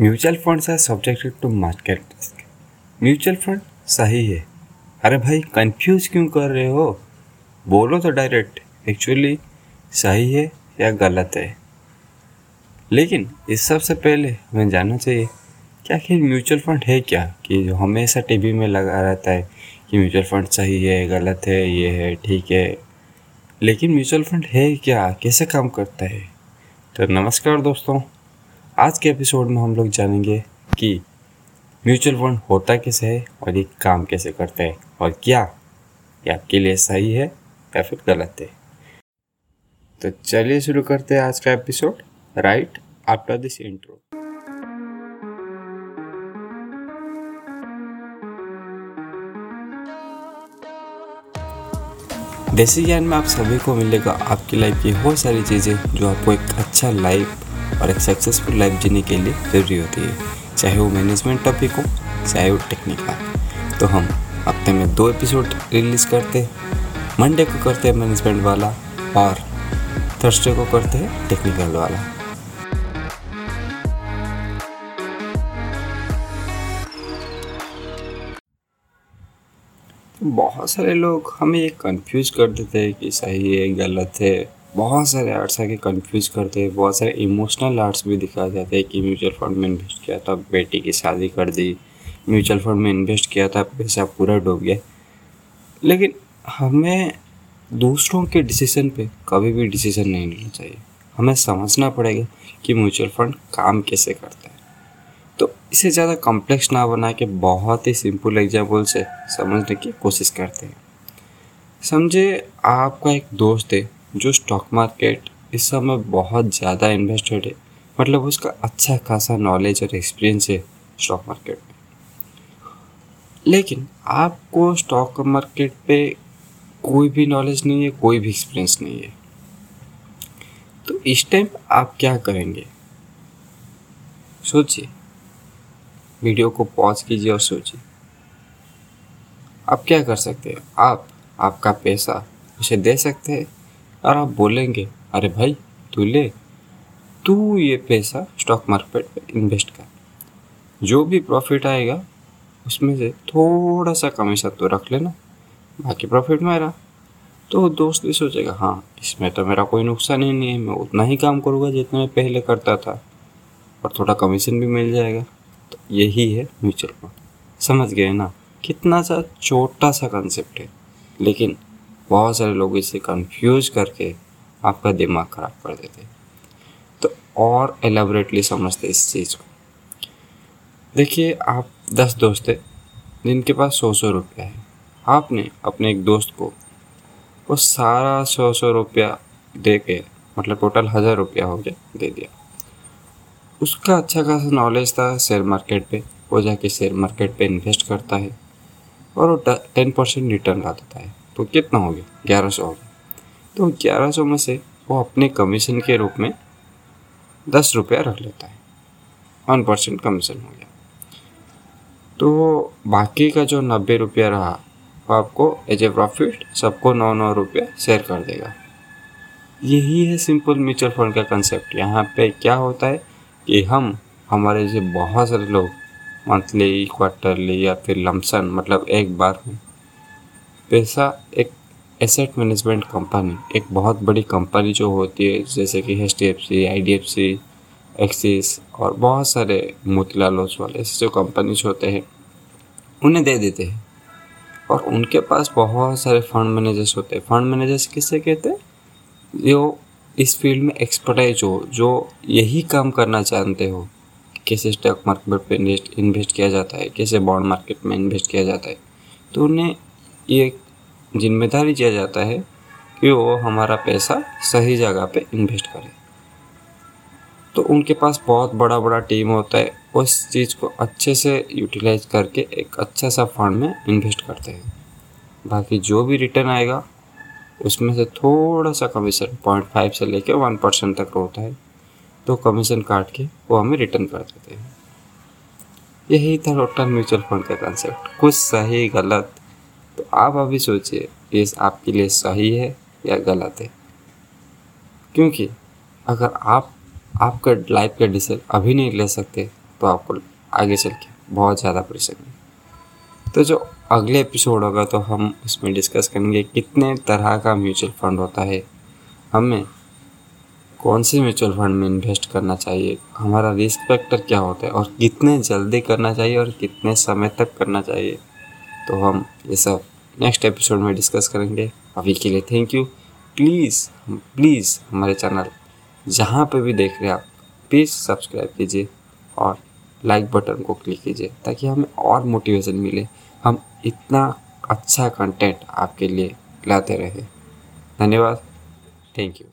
Mutual funds are subjected to market risk mutual fund सही है। अरे भाई कंफ्यूज क्यों कर रहे हो? बोलो तो डायरेक्ट एक्चुअली सही है या गलत है? लेकिन इस सबसे पहले हमें जानना चाहिए, क्या आखिर म्यूचुअल फंड है क्या? कि जो हमेशा टीवी में लगा रहता है कि म्यूचुअल फंड सही है, गलत है, ये है, ठीक है। लेकिन म्यूचुअल फंड है क्या? कैसे काम करता है? तो नमस्कार दोस्तों आज के एपिसोड में हम लोग जानेंगे कि म्यूचुअल फंड होता कैसे है और ये काम कैसे करता है और क्या ये आपके लिए सही है या फिर गलत है। तो चलिए शुरू करते हैं आज का episode right after this intro देसी ज्ञान में आप सभी को मिलेगा आपकी लाइफ की बहुत सारी चीज़ें जो आपको एक अच्छा लाइफ और एक सक्सेसफुल लाइफ जीने के लिए ज़रूरी होती है। चाहे वो मैनेजमेंट टॉपिक हो, चाहे वो टेक्निकल तो हम हफ़्ते में दो एपिसोड रिलीज़ करते हैं। मंडे को करते हैं मैनेजमेंट वाला और थर्सडे को करते हैं टेक्निकल वाला। बहुत सारे लोग हमें ये कंफ्यूज कर देते हैं कि सही है, गलत है। बहुत सारे आर्ट्स आके कंफ्यूज करते हैं, बहुत सारे इमोशनल आर्ट्स भी दिखा जाते हैं कि म्यूचुअल फंड में इन्वेस्ट किया था, बेटी की शादी कर दी म्यूचुअल फंड में इन्वेस्ट किया था, पैसा पूरा डूब गया। लेकिन हमें दूसरों के डिसीज़न पे कभी भी डिसीज़न नहीं लेना चाहिए। हमें समझना पड़ेगा कि म्यूचुअल फंड काम कैसे करता है। तो इसे ज़्यादा कॉम्प्लेक्स ना बना के बहुत ही सिंपल एग्ज़ाम्पल से समझने की कोशिश करते हैं। समझे, आपका एक दोस्त है जो स्टॉक मार्केट इस समय बहुत ज़्यादा इन्वेस्टेड है मतलब उसका अच्छा खासा नॉलेज और एक्सपीरियंस है स्टॉक मार्केट में। लेकिन आपको स्टॉक मार्केट पे कोई भी नॉलेज नहीं है, कोई भी एक्सपीरियंस नहीं है। तो इस टाइम आप क्या करेंगे? सोचिए। वीडियो को पॉज कीजिए और सोचिए। आप क्या कर सकते हैं? आप, आपका पैसा उसे दे सकते हैं और आप बोलेंगे, अरे भाई, तू ले, तू ये पैसा स्टॉक मार्केट पे इन्वेस्ट कर। जो भी प्रॉफिट आएगा, उसमें से थोड़ा सा कमीशन तो रख लेना, बाकी प्रॉफिट मेरा तो दोस्त भी सोचेगा हाँ इसमें तो मेरा कोई नुकसान ही नहीं है, मैं उतना ही काम करूँगा जितना मैं पहले करता था, और थोड़ा कमीशन भी मिल जाएगा। तो यही है म्यूचुअल फंड समझ गए ना? कितना सा छोटा सा कंसेप्ट है। लेकिन बहुत सारे लोग इसे कंफ्यूज करके आपका दिमाग ख़राब कर देते तो और एलेबरेटली समझते इस चीज़ को। देखिए, आप दस दोस्त हैं, जिनके पास सौ सौ रुपया है। आपने अपने एक दोस्त को वो सारा सौ सौ रुपया दे के मतलब टोटल हज़ार रुपया हो गया, दे दिया। उसका अच्छा खासा नॉलेज था शेयर मार्केट पे, वो जाके शेयर मार्केट पे इन्वेस्ट करता है और वो टेन परसेंट रिटर्न ला देता है। तो कितना हो गया? ग्यारह सौ हो गया। तो ग्यारह सौ में से वो अपने कमीशन के रूप में दस रुपया रख लेता है। वन परसेंट कमीशन हो गया। तो बाकी का जो नब्बे रुपया रहा, वो आपको एज ए प्रॉफिट सबको नौ नौ रुपया शेयर कर देगा। यही है सिंपल म्यूचुअल फंड का कंसेप्ट यहाँ पे क्या होता है कि हम, हमारे जैसे बहुत सारे लोग मंथली क्वार्टरली या फिर लमसन मतलब एक बार में पैसा एक एसेट मैनेजमेंट कंपनी एक बहुत बड़ी कंपनी जो होती है, जैसे कि H D F C I D F C Axis और बहुत सारे मोतीलाल ओसवाल ऐसे जो कंपनीज़ होते हैं, उन्हें दे देते हैं। और उनके पास बहुत सारे फंड मैनेजर्स होते हैं। फंड मैनेजर्स किससे कहते हैं? जो इस फ़ील्ड में एक्सपर्टाइज हो, जो यही काम करना चाहते हो कैसे स्टॉक मार्केट पे इन्वेस्ट इन्वेस्ट किया जाता है, कैसे बॉन्ड मार्केट में इन्वेस्ट किया जाता है। तो उन्हें ये ज़िम्मेदारी दिया जाता है कि वो हमारा पैसा सही जगह पे इन्वेस्ट करे। तो उनके पास बहुत बड़ा बड़ा टीम होता है उस चीज़ को अच्छे से यूटिलाइज करके एक अच्छा सा फंड में इन्वेस्ट करते हैं। बाकी जो भी रिटर्न आएगा, उसमें से थोड़ा सा कमीशन पॉइंट फाइव से लेके वन परसेंट तक होता है। तो कमीशन काट के वो हमें रिटर्न कर देते हैं। यही था टोटल म्यूचुअल फंड का कंसेप्ट कुछ सही, गलत तो आप अभी सोचिए, ये आपके लिए सही है या गलत है? क्योंकि अगर आप, आपका लाइफ का डिसीज़न अभी नहीं ले सकते तो आपको आगे चल के बहुत ज़्यादा परेशानी तो जो अगले एपिसोड होगा तो हम उसमें डिस्कस करेंगे कितने तरह का म्यूचुअल फंड होता है। हमें कौन से म्यूचुअल फंड में इन्वेस्ट करना चाहिए? हमारा रिस्क फैक्टर क्या होता है? और कितने जल्दी करना चाहिए और कितने समय तक करना चाहिए? तो हम ये सब नेक्स्ट एपिसोड में डिस्कस करेंगे। अभी के लिए थैंक यू प्लीज़ प्लीज़ हमारे चैनल जहाँ पे भी देख रहे हैं आप प्लीज़ सब्सक्राइब कीजिए और लाइक बटन को क्लिक कीजिए ताकि हमें और मोटिवेशन मिले। हम इतना अच्छा कंटेंट आपके लिए लाते रहे। धन्यवाद। Thank you